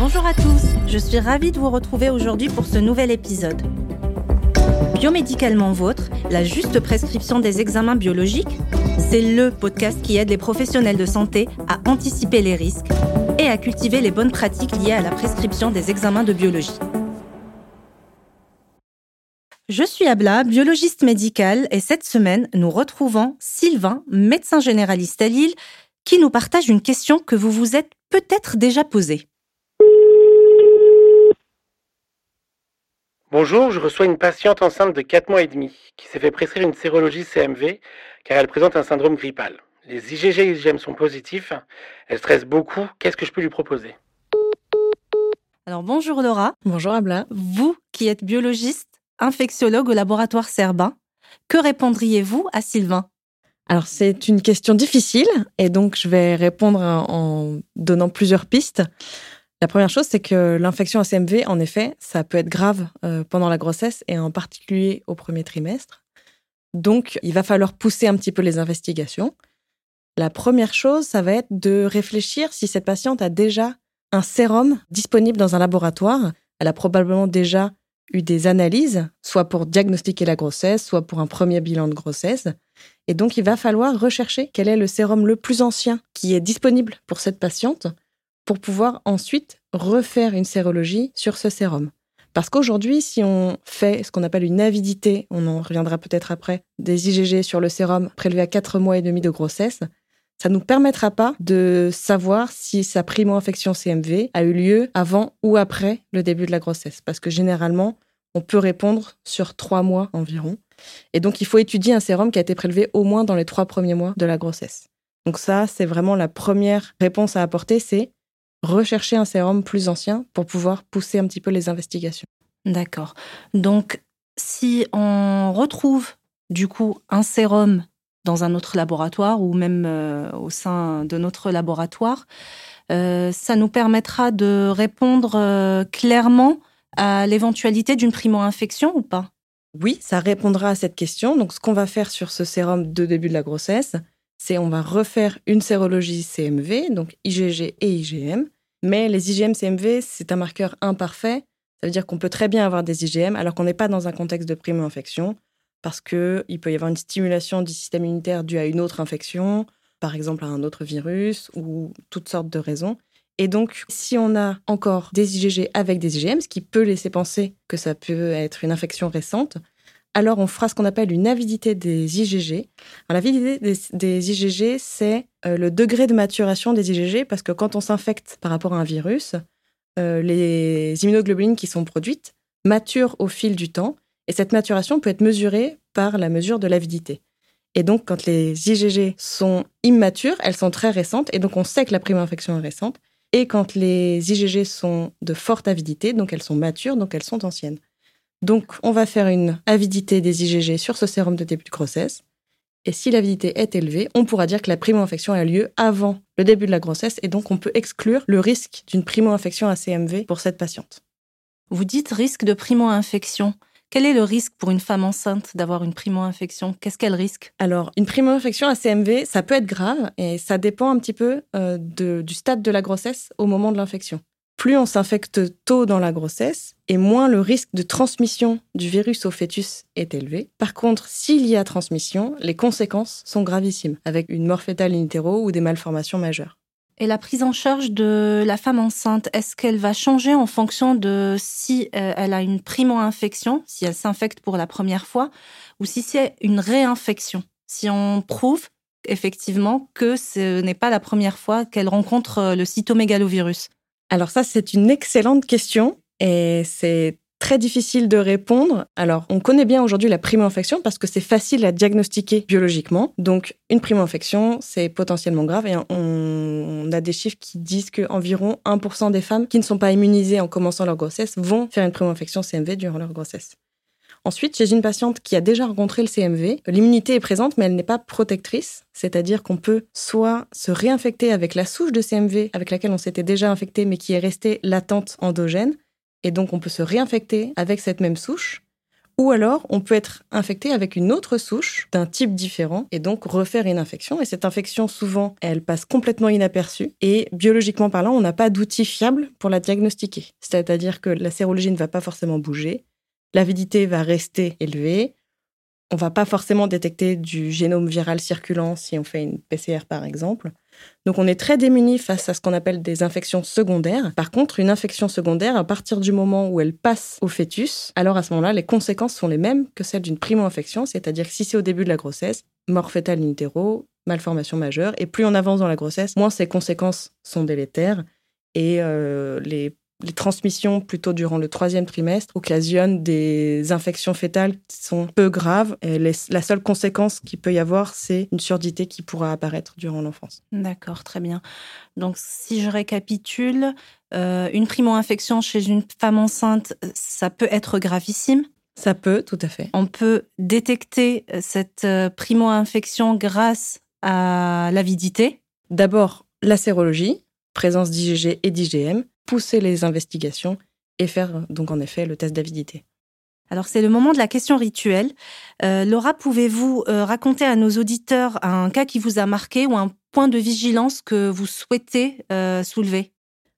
Bonjour à tous, je suis ravie de vous retrouver aujourd'hui pour ce nouvel épisode. Biomédicalement vôtre, la juste prescription des examens biologiques, c'est le podcast qui aide les professionnels de santé à anticiper les risques et à cultiver les bonnes pratiques liées à la prescription des examens de biologie. Je suis Abla, biologiste médicale, et cette semaine, nous retrouvons Sylvain, médecin généraliste à Lille, qui nous partage une question que vous vous êtes peut-être déjà posée. Bonjour, je reçois une patiente enceinte de 4 mois et demi qui s'est fait prescrire une sérologie CMV car elle présente un syndrome grippal. Les IgG et IgM sont positifs, elle stresse beaucoup, qu'est-ce que je peux lui proposer? Alors bonjour Laura. Bonjour Abla. Vous qui êtes biologiste, infectiologue au laboratoire Serban, que répondriez-vous à Sylvain? Alors c'est une question difficile et donc je vais répondre en donnant plusieurs pistes. La première chose, c'est que l'infection ACMV, en effet, ça peut être grave euh, pendant la grossesse et en particulier au premier trimestre. Donc, il va falloir pousser un petit peu les investigations. La première chose, ça va être de réfléchir si cette patiente a déjà un sérum disponible dans un laboratoire. Elle a probablement déjà eu des analyses, soit pour diagnostiquer la grossesse, soit pour un premier bilan de grossesse. Et donc, il va falloir rechercher quel est le sérum le plus ancien qui est disponible pour cette patiente pour pouvoir ensuite refaire une sérologie sur ce sérum. Parce qu'aujourd'hui, si on fait ce qu'on appelle une avidité, on en reviendra peut-être après, des IgG sur le sérum prélevé à 4 mois et demi de grossesse, ça ne nous permettra pas de savoir si sa primo-infection CMV a eu lieu avant ou après le début de la grossesse. Parce que généralement, on peut répondre sur trois mois environ. Et donc, il faut étudier un sérum qui a été prélevé au moins dans les trois premiers mois de la grossesse. Donc ça, c'est vraiment la première réponse à apporter, c'est rechercher un sérum plus ancien pour pouvoir pousser un petit peu les investigations. D'accord. Donc, si on retrouve du coup un sérum dans un autre laboratoire ou même euh, au sein de notre laboratoire, euh, ça nous permettra de répondre euh, clairement à l'éventualité d'une primo-infection ou pas? Oui, ça répondra à cette question. Donc, ce qu'on va faire sur ce sérum de début de la grossesse, c'est on va refaire une sérologie CMV, donc IgG et IgM. Mais les IgM CMV, c'est un marqueur imparfait. Ça veut dire qu'on peut très bien avoir des IgM alors qu'on n'est pas dans un contexte de primo-infection parce qu'il peut y avoir une stimulation du système immunitaire due à une autre infection, par exemple à un autre virus ou toutes sortes de raisons. Et donc, si on a encore des IgG avec des IgM, ce qui peut laisser penser que ça peut être une infection récente, alors on fera ce qu'on appelle une avidité des IgG. L'avidité des, IgG, c'est euh, le degré de maturation des IgG, parce que quand on s'infecte par rapport à un virus, euh, les immunoglobulines qui sont produites maturent au fil du temps, et cette maturation peut être mesurée par la mesure de l'avidité. Et donc, quand les IgG sont immatures, elles sont très récentes, et donc on sait que la prime infection est récente. Et quand les IgG sont de forte avidité, donc elles sont matures, donc elles sont anciennes. Donc, on va faire une avidité des IgG sur ce sérum de début de grossesse. Et si l'avidité est élevée, on pourra dire que la primo-infection a lieu avant le début de la grossesse et donc on peut exclure le risque d'une primo-infection à CMV pour cette patiente. Vous dites risque de primo-infection. Quel est le risque pour une femme enceinte d'avoir une primo-infection? Qu'est-ce qu'elle risque? Alors, une primo-infection à CMV, ça peut être grave et ça dépend un petit peu euh, du stade de la grossesse au moment de l'infection plus on s'infecte tôt dans la grossesse et moins le risque de transmission du virus au fœtus est élevé. Par contre, s'il y a transmission, les conséquences sont gravissimes, avec une mort fétale in ou des malformations majeures. Et la prise en charge de la femme enceinte, est-ce qu'elle va changer en fonction de si euh, elle a une primo-infection, si elle s'infecte pour la première fois, ou si c'est une réinfection? Si on prouve effectivement que ce n'est pas la première fois qu'elle rencontre euh, le cytomégalovirus. Alors ça, c'est une excellente question et c'est très difficile de répondre. Alors, on connaît bien aujourd'hui la primo-infection parce que c'est facile à diagnostiquer biologiquement. Donc, une primo-infection, c'est potentiellement grave et on, a des chiffres qui disent qu'environ 1% des femmes qui ne sont pas immunisées en commençant leur grossesse vont faire une primo-infection CMV durant leur grossesse. Ensuite, chez une patiente qui a déjà rencontré le CMV, l'immunité est présente, mais elle n'est pas protectrice. C'est-à-dire qu'on peut soit se réinfecter avec la souche de CMV avec laquelle on s'était déjà infecté, mais qui est restée latente endogène. Et donc, on peut se réinfecter avec cette même souche. Ou alors, on peut être infecté avec une autre souche d'un type différent et donc refaire une infection. Et cette infection, souvent, elle passe complètement inaperçue. Et biologiquement parlant, on n'a pas d'outil fiable pour la diagnostiquer. C'est-à-dire que la sérologie ne va pas forcément bouger. L'avidité va rester élevée. On va pas forcément détecter du génome viral circulant si on fait une PCR par exemple. Donc on est très démuni face à ce qu'on appelle des infections secondaires. Par contre, une infection secondaire, à partir du moment où elle passe au fœtus, alors à ce moment-là, les conséquences sont les mêmes que celles d'une primo-infection, c'est-à-dire que si c'est au début de la grossesse, mort fétale in utero, malformation majeure, et plus on avance dans la grossesse, moins ces conséquences sont délétères et euh, les les transmissions plutôt durant le troisième trimestre occasionnent des infections fétales qui sont peu graves. Et la seule conséquence qu'il peut y avoir, c'est une surdité qui pourra apparaître durant l'enfance. D'accord, très bien. Donc, si je récapitule, euh, une primo-infection chez une femme enceinte, ça peut être gravissime? Ça peut, tout à fait. On peut détecter euh, cette euh, primo-infection grâce à l'avidité? D'abord, la sérologie, présence d'IgG et d'IgM, pousser les investigations et faire donc en effet le test d'avidité. Alors c'est le moment de la question rituelle. Euh, Laura, pouvez-vous euh, raconter à nos auditeurs un cas qui vous a marqué ou un point de vigilance que vous souhaitez euh, soulever?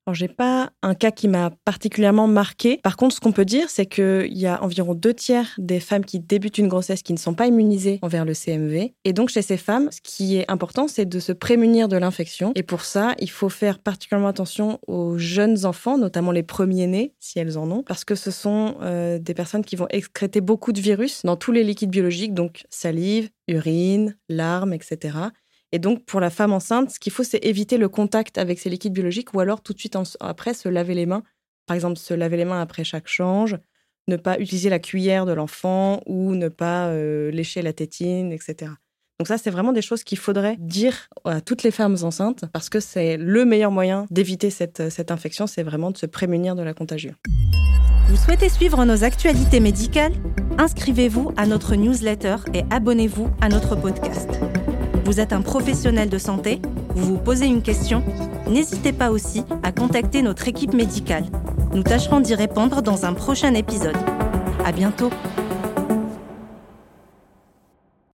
Alors, j'ai pas un cas qui m'a particulièrement marqué. Par contre, ce qu'on peut dire, c'est qu'il y a environ deux tiers des femmes qui débutent une grossesse qui ne sont pas immunisées envers le CMV. Et donc, chez ces femmes, ce qui est important, c'est de se prémunir de l'infection. Et pour ça, il faut faire particulièrement attention aux jeunes enfants, notamment les premiers-nés, si elles en ont, parce que ce sont euh, des personnes qui vont excréter beaucoup de virus dans tous les liquides biologiques, donc salive, urine, larmes, etc. Et donc, pour la femme enceinte, ce qu'il faut, c'est éviter le contact avec ces liquides biologiques ou alors tout de suite après se laver les mains. Par exemple, se laver les mains après chaque change, ne pas utiliser la cuillère de l'enfant ou ne pas euh, lécher la tétine, etc. Donc ça, c'est vraiment des choses qu'il faudrait dire à toutes les femmes enceintes parce que c'est le meilleur moyen d'éviter cette, cette infection, c'est vraiment de se prémunir de la contagion. Vous souhaitez suivre nos actualités médicales? Inscrivez-vous à notre newsletter et abonnez-vous à notre podcast. Vous êtes un professionnel de santé, vous vous posez une question, n'hésitez pas aussi à contacter notre équipe médicale. Nous tâcherons d'y répondre dans un prochain épisode. À bientôt!